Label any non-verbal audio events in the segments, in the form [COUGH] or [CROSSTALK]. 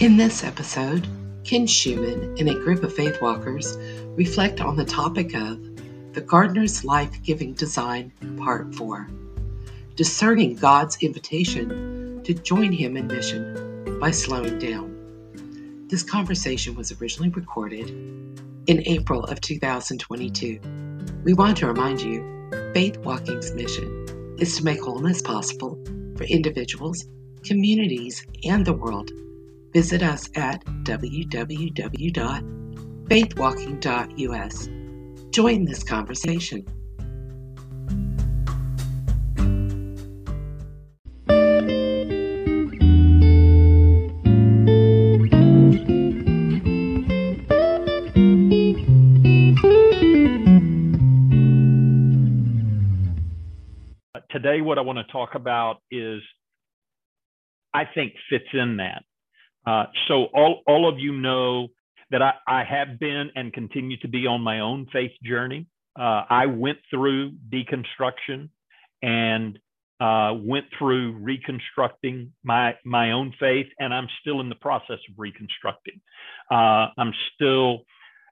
In this episode, Ken Shuman and a group of faith walkers reflect on the topic of the Gardener's Life Giving Design, Part 4 Discerning God's Invitation to Join Him in Mission by Slowing Down. This conversation was originally recorded in April of 2022. We want to remind you Faith Walking's mission is to make wholeness possible for individuals, communities, and the world. Visit us at www.faithwalking.us. Join this conversation. Today, what I want to talk about is, I think, fits in that. Uh, so, all, all of you know that I, I have been and continue to be on my own faith journey. Uh, I went through deconstruction and uh, went through reconstructing my my own faith, and I'm still in the process of reconstructing. Uh, I'm still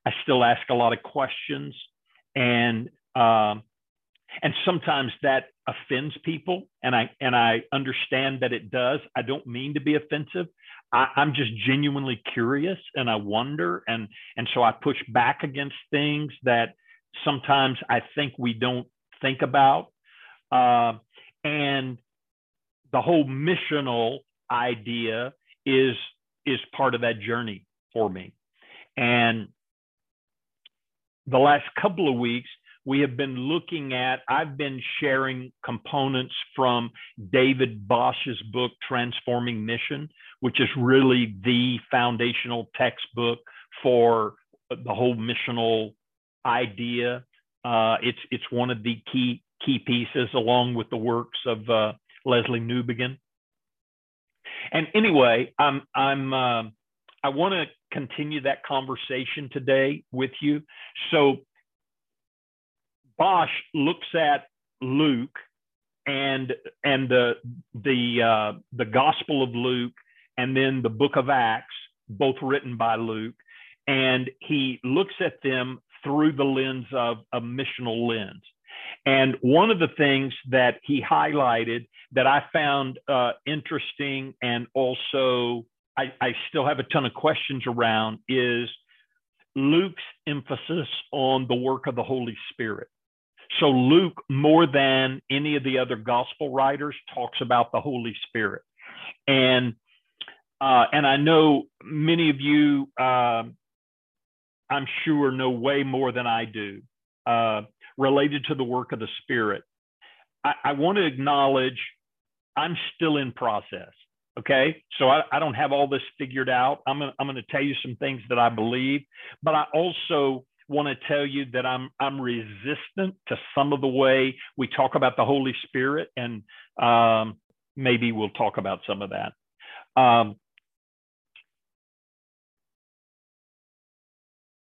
I still ask a lot of questions, and um, and sometimes that offends people, and I and I understand that it does. I don't mean to be offensive, I, am just genuinely curious and I wonder and and so I push back against things that sometimes I think we don't think about. Uh, and the whole missional idea is is part of that journey for me. And the last couple of weeks, we have been looking at, I've been sharing components from David Bosch's book, Transforming Mission, which is really the foundational textbook for the whole missional idea. Uh, it's, it's one of the key, key pieces along with the works of uh, Lesslie Newbigin. And anyway, I'm, I'm, uh, I want to continue that conversation today with you. So Bosch looks at Luke and and the the uh, the Gospel of Luke and then the Book of Acts, both written by Luke, and he looks at them through the lens of a missional lens. And one of the things that he highlighted that I found uh, interesting and also I, I still have a ton of questions around is Luke's emphasis on the work of the Holy Spirit. So Luke, more than any of the other gospel writers, talks about the Holy Spirit, and uh, and I know many of you, uh, I'm sure, know way more than I do uh, related to the work of the Spirit. I, I want to acknowledge I'm still in process. Okay, so I, I don't have all this figured out. I'm gonna, I'm going to tell you some things that I believe, but I also want to tell you that I'm I'm resistant to some of the way we talk about the Holy Spirit, and um, maybe we'll talk about some of that. Um,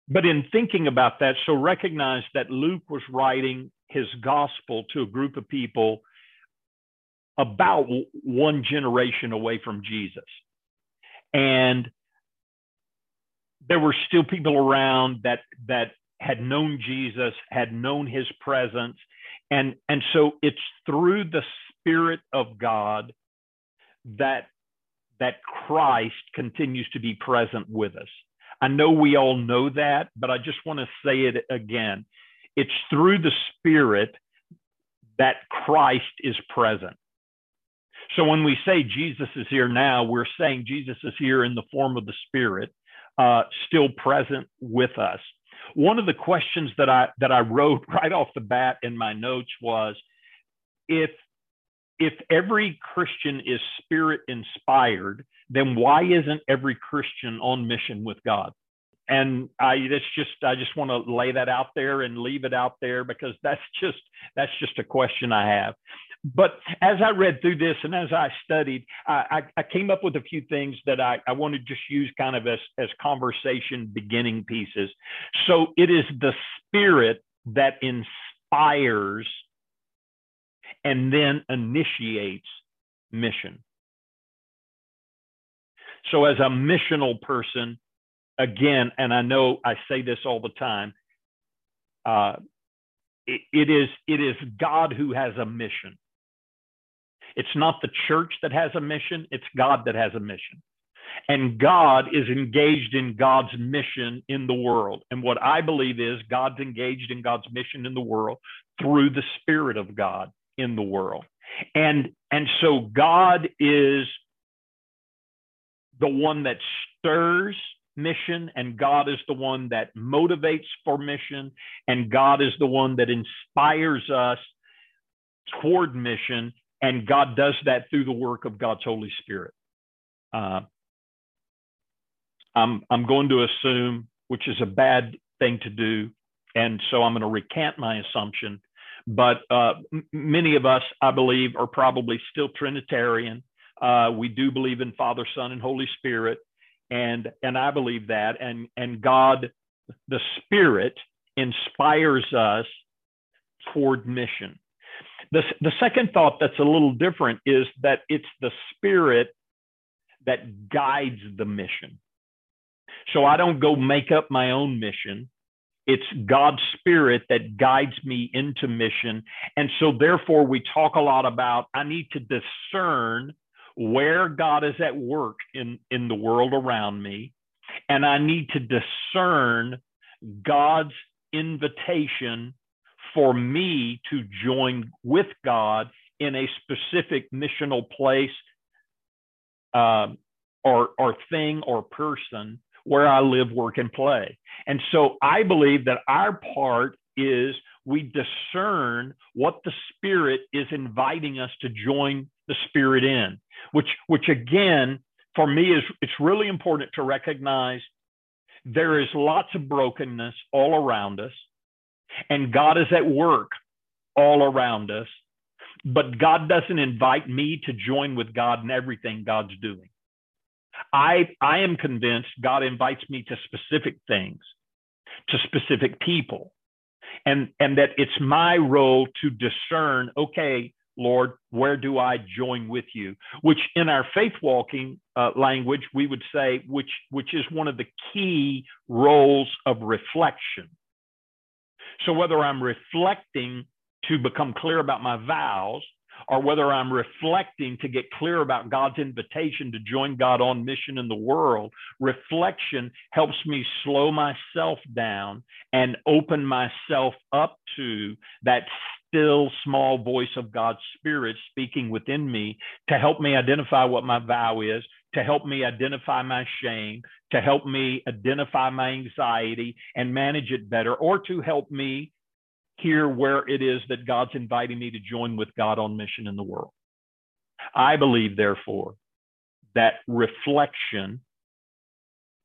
but in thinking about that, so recognize that Luke was writing his gospel to a group of people about one generation away from Jesus. And there were still people around that that had known Jesus, had known his presence. And, and so it's through the Spirit of God that, that Christ continues to be present with us. I know we all know that, but I just want to say it again. It's through the Spirit that Christ is present. So when we say Jesus is here now, we're saying Jesus is here in the form of the Spirit uh, still present with us. One of the questions that I that I wrote [LAUGHS] right off the bat in my notes was, if if every Christian is spirit inspired, then why isn't every Christian on mission with God? And I that's just I just want to lay that out there and leave it out there because that's just that's just a question I have but as I read through this and as I studied, I, I, came up with a few things that I, I want to just use kind of as, as conversation beginning pieces. So it is the spirit that inspires and then initiates mission. So, as a missional person, again, and I know I say this all the time, uh, it, it is it is God who has a mission. It's not the church that has a mission; it's God that has a mission. And God is engaged in God's mission in the world. And what I believe is God's engaged in God's mission in the world through the Spirit of God in the world. And, and so God is the one that stirs mission, and God is the one that motivates for mission, and God is the one that inspires us toward mission, and God does that through the work of God's Holy Spirit. Uh, I'm, I'm going to assume, which is a bad thing to do, and so I'm going to recant my assumption. But uh, m- many of us, I believe, are probably still Trinitarian. Uh, we do believe in Father, Son, and Holy Spirit, and and I believe that. And and God, the Spirit, inspires us toward mission. The, the second thought that's a little different is that it's the Spirit that guides the mission. So I don't go make up my own mission. It's God's spirit that guides me into mission. And so, therefore, we talk a lot about I need to discern where God is at work in, in the world around me. And I need to discern God's invitation for me to join with God in a specific missional place uh, or, or thing or person where I live, work, and play. And so I believe that our part is we discern what the Spirit is inviting us to join the Spirit in, which, which again, for me, is it's really important to recognize there is lots of brokenness all around us, and God is at work all around us. But God doesn't invite me to join with God in everything God's doing. I, I am convinced God invites me to specific things, to specific people, and, and that it's my role to discern, okay, Lord, where do I join with you? Which in our faith walking uh, language, we would say, which, which is one of the key roles of reflection. So whether I'm reflecting to become clear about my vows, or whether I'm reflecting to get clear about God's invitation to join God on mission in the world, reflection helps me slow myself down and open myself up to that still small voice of God's Spirit speaking within me to help me identify what my vow is, to help me identify my shame, to help me identify my anxiety and manage it better, or to help me hear where it is that God's inviting me to join with God on mission in the world. I believe, therefore, that reflection,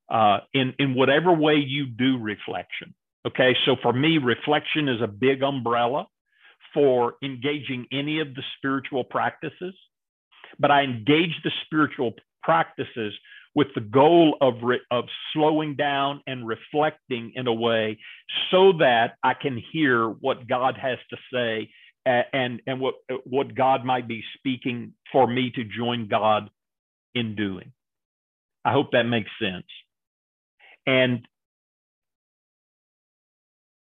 uh, in, in whatever way you do reflection, okay, so for me, reflection is a big umbrella for engaging any of the spiritual practices, but I engage the spiritual practices with the goal of, re- of slowing down and reflecting in a way so that I can hear what God has to say and, and what, what God might be speaking for me to join God in doing. I hope that makes sense. And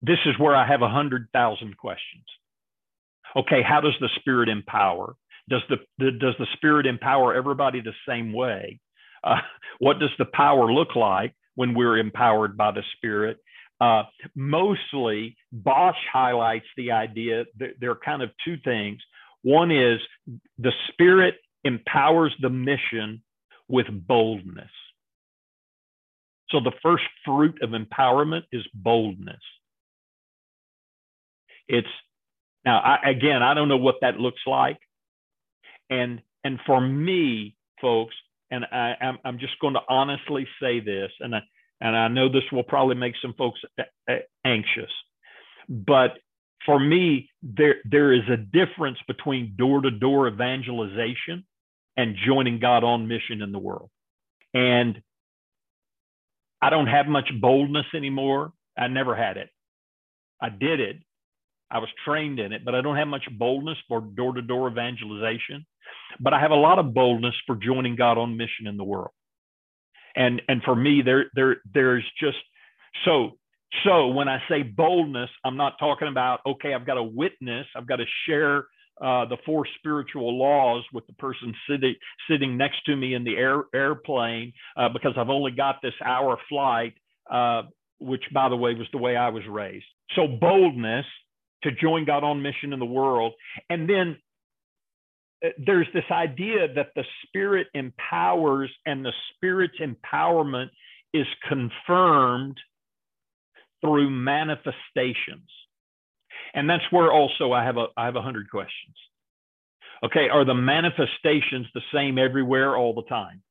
this is where I have a hundred thousand questions. Okay, how does the Spirit empower? Does the, the, does the Spirit empower everybody the same way? Uh, what does the power look like when we're empowered by the Spirit? Uh, mostly, Bosch highlights the idea that there are kind of two things. One is the Spirit empowers the mission with boldness. So the first fruit of empowerment is boldness. It's now I, again, I don't know what that looks like, and and for me, folks, and I, I'm, I'm just going to honestly say this, and I, and I know this will probably make some folks eh, eh, anxious, but for me, there there is a difference between door to door evangelization and joining God on mission in the world. And I don't have much boldness anymore. I never had it. I did it. I was trained in it, but I don't have much boldness for door to door evangelization. But I have a lot of boldness for joining God on mission in the world. And and for me, there there there's just so so when I say boldness, I'm not talking about okay, I've got to witness, I've got to share uh, the four spiritual laws with the person sitting sitting next to me in the air, airplane uh, because I've only got this hour flight, uh, which by the way was the way I was raised. So boldness to join God on mission in the world, and then uh, there's this idea that the Spirit empowers, and the Spirit's empowerment is confirmed through manifestations. And that's where also I have a I have a hundred questions. Okay, are the manifestations the same everywhere all the time?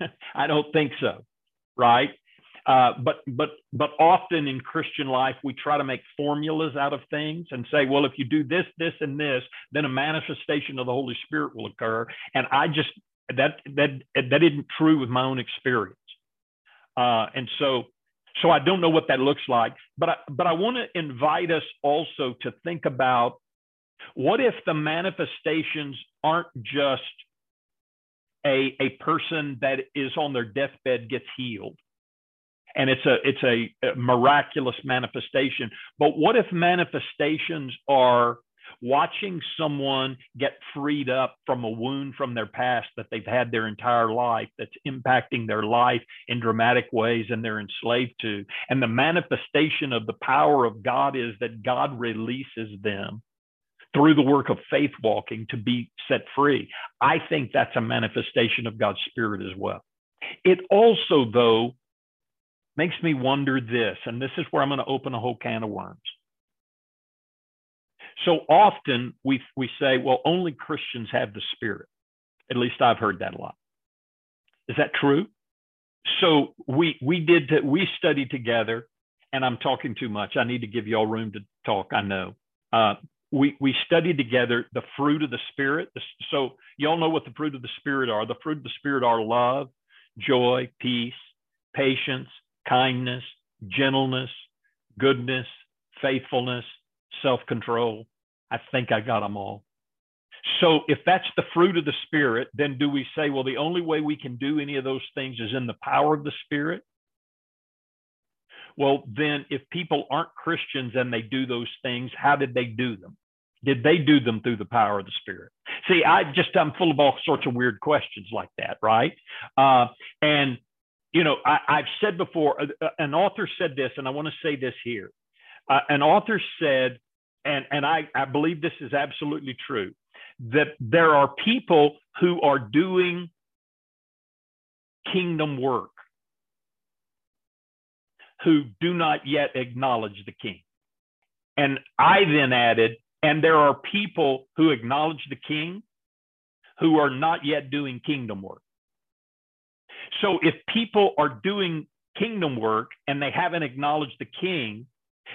[LAUGHS] I don't think so, right? Uh, but but but often in Christian life we try to make formulas out of things and say, well, if you do this, this, and this, then a manifestation of the Holy Spirit will occur. And I just that that that isn't true with my own experience. Uh, and so so I don't know what that looks like, but I, but I want to invite us also to think about what if the manifestations aren't just a, a person that is on their deathbed gets healed and it's a it's a, a miraculous manifestation but what if manifestations are watching someone get freed up from a wound from their past that they've had their entire life that's impacting their life in dramatic ways and they're enslaved to. And the manifestation of the power of God is that God releases them through the work of faith walking to be set free. I think that's a manifestation of God's Spirit as well. It also, though, makes me wonder this, and this is where I'm going to open a whole can of worms. So often we, we say, well, only Christians have the Spirit. At least I've heard that a lot. Is that true? So we we did to, we studied together, and I'm talking too much. I need to give y'all room to talk. I know. Uh, we we studied together the fruit of the Spirit. So y'all know what the fruit of the Spirit are. The fruit of the Spirit are love, joy, peace, patience, kindness, gentleness, goodness, faithfulness, self control. I think I got them all. So if that's the fruit of the Spirit, then do we say, well, the only way we can do any of those things is in the power of the Spirit? Well, then if people aren't Christians and they do those things, how did they do them? Did they do them through the power of the Spirit? See, I just, I'm full of all sorts of weird questions like that, right? Uh, and, you know, I, have said before, uh, uh, an author said this, and I want to say this here. Uh, an author said, and, and I, I believe this is absolutely true, that there are people who are doing kingdom work who do not yet acknowledge the king. And I then added, and there are people who acknowledge the king who are not yet doing kingdom work. So if people are doing kingdom work and they haven't acknowledged the king,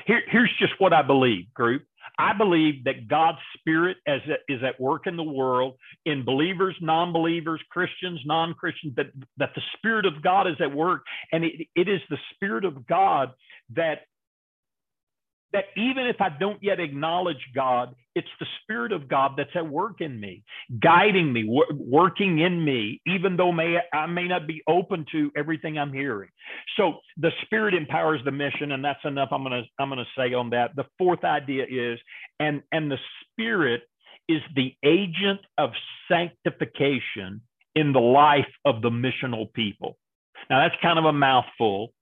here, here's just what I believe, group. I believe that God's Spirit as is at work in the world, in believers, non-believers, Christians, non-Christians, that, that the Spirit of God is at work. And it, it is the Spirit of God that that even if I don't yet acknowledge God, it's the Spirit of God that's at work in me, guiding me, wor- working in me, even though may, I may not be open to everything I'm hearing. So the Spirit empowers the mission, and that's enough. I'm gonna I'm gonna say on that. The fourth idea is, and and the Spirit is the agent of sanctification in the life of the missional people. Now that's kind of a mouthful,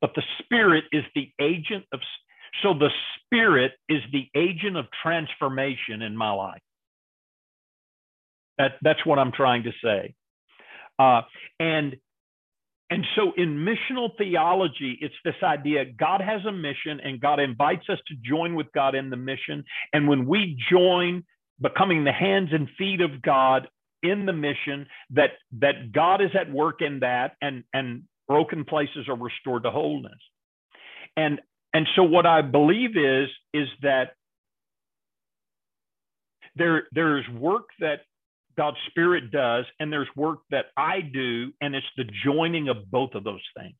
but the Spirit is the agent of, so the Spirit is the agent of transformation in my life. That, that's what I'm trying to say. Uh, and and so in missional theology, it's this idea God has a mission and God invites us to join with God in the mission. And when we join, becoming the hands and feet of God in the mission, that that God is at work in that and and broken places are restored to wholeness. And and so what I believe is is that there there's work that God's Spirit does, and there's work that I do, and it's the joining of both of those things.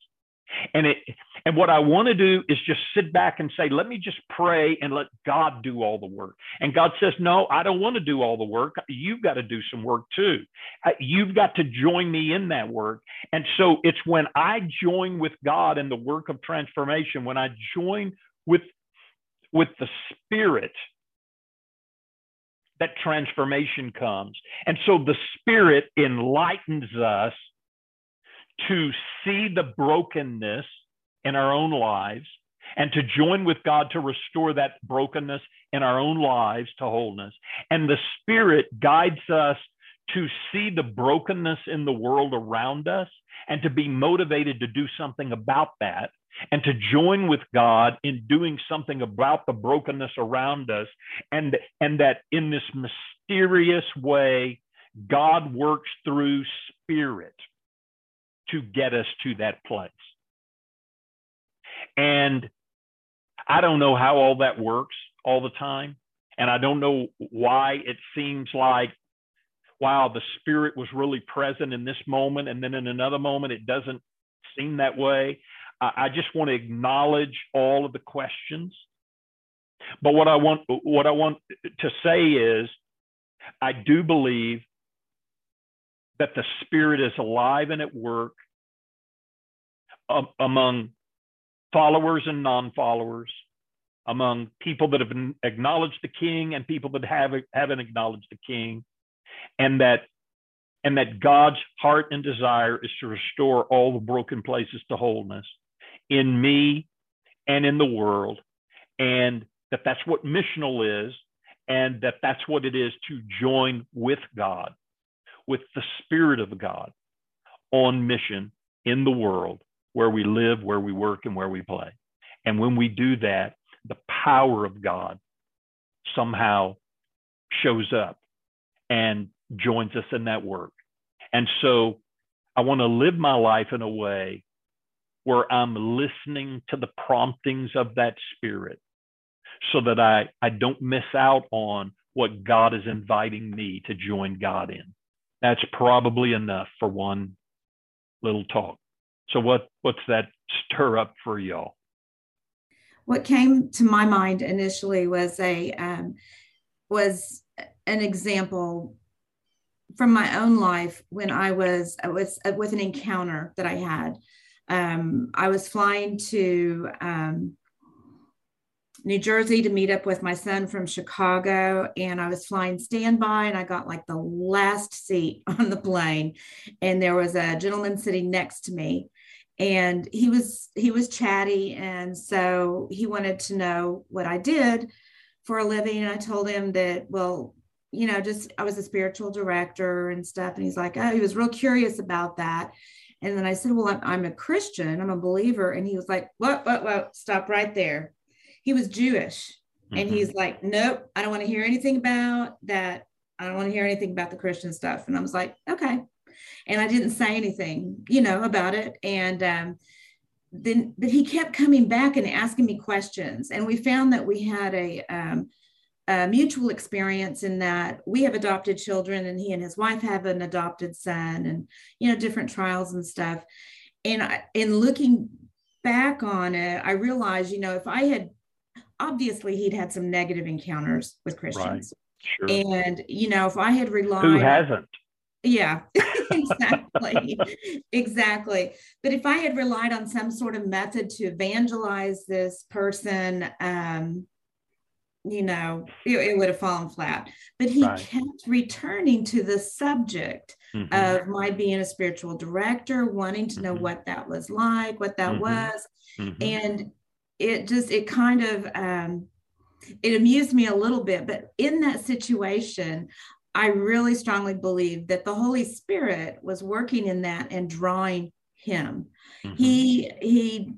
And it and what I want to do is just sit back and say, let me just pray and let God do all the work. And God says, no, I don't want to do all the work. You've got to do some work too. Uh, you've got to join me in that work. And so it's when I join with God in the work of transformation, when I join with with the Spirit that transformation comes. And so the Spirit enlightens us to see the brokenness in our own lives and to join with God to restore that brokenness in our own lives to wholeness. And the Spirit guides us to see the brokenness in the world around us and to be motivated to do something about that and to join with God in doing something about the brokenness around us and and that in this mysterious way God works through spirit to get us to that place. And I don't know how all that works all the time. And I don't know why it seems like, wow, the spirit was really present in this moment. And then in another moment, it doesn't seem that way. I just want to acknowledge all of the questions. But what I want, what I want to say is, I do believe that the Spirit is alive and at work among followers and non-followers, among people that have acknowledged the King and people that have haven't acknowledged the King, and that and that God's heart and desire is to restore all the broken places to wholeness in me and in the world, and that that's what missional is, and that that's what it is to join with God with the Spirit of God on mission in the world where we live, where we work, and where we play. And when we do that, the power of God somehow shows up and joins us in that work. And so I want to live my life in a way where I'm listening to the promptings of that spirit so that I, I don't miss out on what God is inviting me to join God in that's probably enough for one little talk. So what what's that stir up for y'all? What came to my mind initially was a um, was an example from my own life when I was was uh, with an encounter that I had. Um, I was flying to um, New Jersey to meet up with my son from Chicago. And I was flying standby and I got like the last seat [LAUGHS] on the plane. And there was a gentleman sitting next to me. And he was he was chatty. And so he wanted to know what I did for a living. And I told him that, well, you know, just I was a spiritual director and stuff. And he's like, oh, he was real curious about that. And then I said, well, I'm, I'm a Christian, I'm a believer. And he was like, what, what, what, stop right there he was Jewish. Mm-hmm. And he's like, nope, I don't want to hear anything about that. I don't want to hear anything about the Christian stuff. And I was like, okay. And I didn't say anything, you know, about it. And um, then, but he kept coming back and asking me questions. And we found that we had a, um, a mutual experience in that we have adopted children and he and his wife have an adopted son and, you know, different trials and stuff. And I, in looking back on it, I realized, you know, if I had obviously he'd had some negative encounters with Christians. Right. Sure. And, you know, if I had relied. Who hasn't? Yeah, [LAUGHS] exactly. exactly. But if I had relied on some sort of method to evangelize this person, um, you know, it, it, would have fallen flat. But he right. kept returning to the subject mm-hmm. of my being a spiritual director, wanting to know mm-hmm. what that was like, what that mm-hmm. was. Mm-hmm. And it just it kind of um, it amused me a little bit but in that situation i really strongly believe that the holy spirit was working in that and drawing him mm-hmm. he he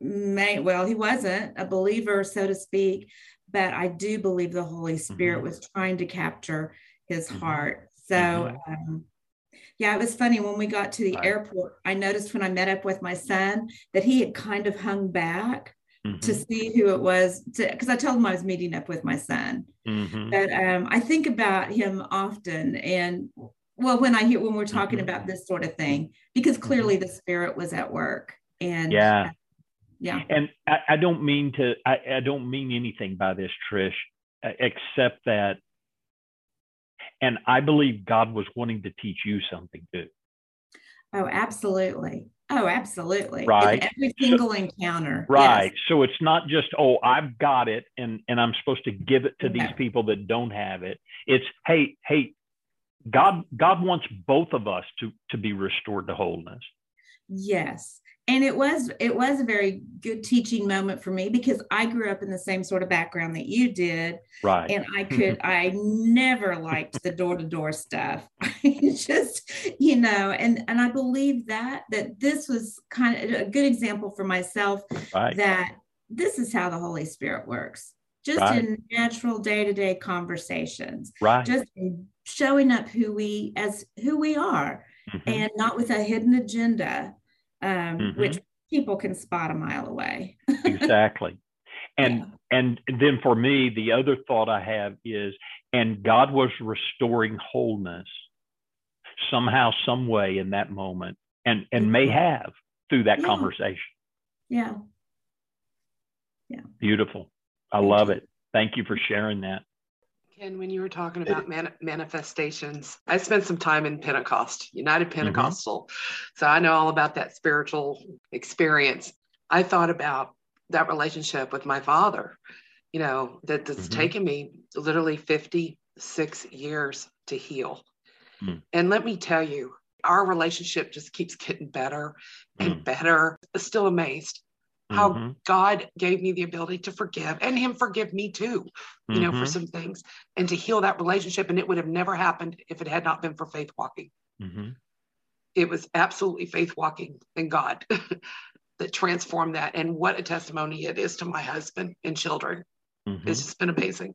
may well he wasn't a believer so to speak but i do believe the holy spirit mm-hmm. was trying to capture his mm-hmm. heart so mm-hmm. um, yeah, it was funny when we got to the airport. I noticed when I met up with my son that he had kind of hung back mm-hmm. to see who it was because I told him I was meeting up with my son. Mm-hmm. But um, I think about him often and well when I hear when we're talking mm-hmm. about this sort of thing because mm-hmm. clearly the spirit was at work And yeah, yeah. And I, I don't mean to. I, I don't mean anything by this, Trish, except that. And I believe God was wanting to teach you something too. Oh, absolutely. Oh, absolutely. Right. In every single so, encounter. Right. Yes. So it's not just, oh, I've got it and, and I'm supposed to give it to these people that don't have it. It's, hey, hey, God, God wants both of us to, to be restored to wholeness. Yes. And it was it was a very good teaching moment for me because i grew up in the same sort of background that you did. Right. And i [LAUGHS] could i never liked the door-to-door stuff. [LAUGHS] I just you know and and i believe that that this was kind of a good example for myself right. that this is how the holy spirit works. Just right. in natural day-to-day conversations. Right. Just showing up who we as who we are mm-hmm. and not with a hidden agenda um, mm-hmm. which people can spot a mile away. [LAUGHS] exactly. And yeah. and then for me, the other thought I have is, and God was restoring wholeness somehow, some way in that moment, and and mm-hmm. may have through that yeah. conversation. Yeah. Yeah. Beautiful. I love it. Thank you for sharing that. Ken, when you were talking about man- manifestations, I spent some time in Pentecost, United mm-hmm. Pentecostal. Mm-hmm. So I know all about that spiritual experience. I thought about that relationship with my father, you know, that that's mm-hmm. taken me literally 56 years to heal. Mm. And let me tell you, our relationship just keeps getting better and mm. better. I'm still amazed how mm-hmm. God gave me the ability to forgive and him forgive me too, you know, mm-hmm. for some things and to heal that relationship. And it would have never happened if it had not been for faith walking. Mm-hmm. It was absolutely faith walking in God [LAUGHS] that transformed that. And what a testimony it is to my husband and children. Mm-hmm. It's just been amazing.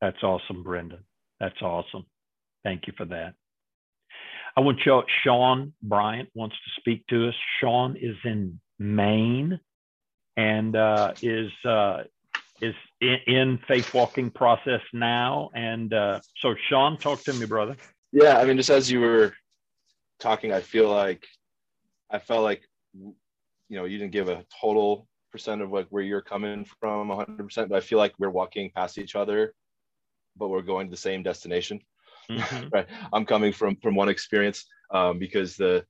That's awesome, Brenda. That's awesome. Thank you for that. I want you, Sean Bryant wants to speak to us. Sean is in Maine and uh, is uh, is in, in, faith walking process now. And uh, so, Sean, talk to me, brother. Yeah, I mean, just as you were talking, I feel like I felt like you know you didn't give a total percent of like where you're coming from 100%, but I feel like we're walking past each other, but we're going to the same destination. Mm-hmm. [LAUGHS] right. I'm coming from from one experience um, because the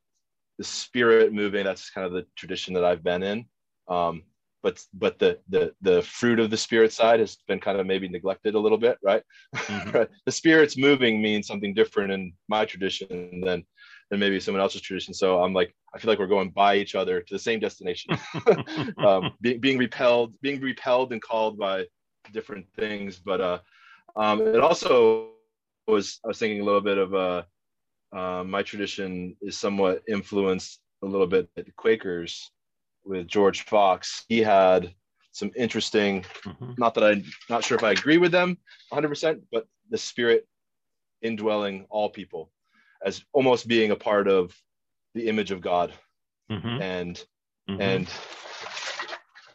the spirit moving that's kind of the tradition that I've been in. Um, but but the the the fruit of the spirit side has been kind of maybe neglected a little bit right? Mm-hmm. [LAUGHS] the spirit's moving means something different in my tradition than than maybe someone else's tradition. So i'm like i feel like we're going by each other to the same destination. [LAUGHS] [LAUGHS] Um, being, being repelled being repelled and called by different things. But uh um it also was i was thinking a little bit of uh, uh my tradition is somewhat influenced a little bit the quakers with George Fox, he had some interesting, mm-hmm. not that I'm not sure if I agree with them 100%, but the spirit indwelling all people as almost being a part of the image of God. Mm-hmm. And, mm-hmm. and,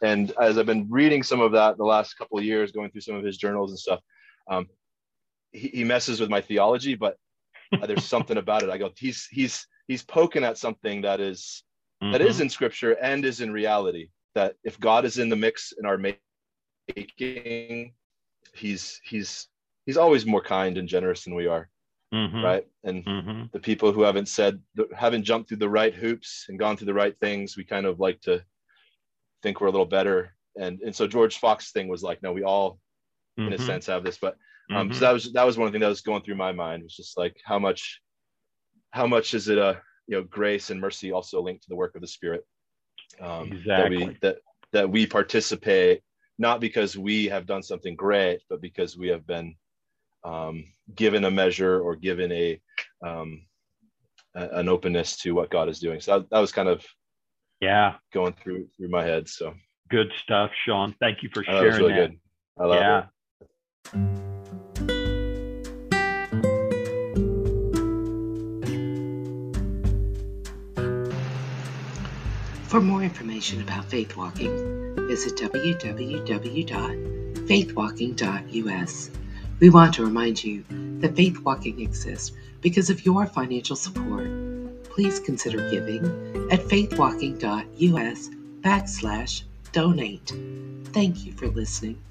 and as I've been reading some of that the last couple of years, going through some of his journals and stuff, um, he, he messes with my theology, but there's [LAUGHS] something about it. I go, he's, he's, he's poking at something that is mm-hmm. that is mm-hmm. in scripture and is in reality that if god is in the mix in our making he's he's he's always more kind and generous than we are mm-hmm. right and mm-hmm. the people who haven't said haven't jumped through the right hoops and gone through the right things we kind of like to think we're a little better and and so george fox thing was like no we all in a mm-hmm. sense have this but um so mm-hmm. that was that was one thing that was going through my mind was just like how much how much is it a you know grace and mercy also linked to the work of the spirit um, exactly. that we that that we participate not because we have done something great but because we have been um, given a measure or given a, um, a, an openness to what god is doing so that, that was kind of yeah going through through my head so good stuff sean thank you for sharing that, really that. good I love yeah it. For more information about faith walking, visit www.faithwalking.us. We want to remind you that faith walking exists because of your financial support please consider giving at faithwalking.us backslash donate. Thank you for listening.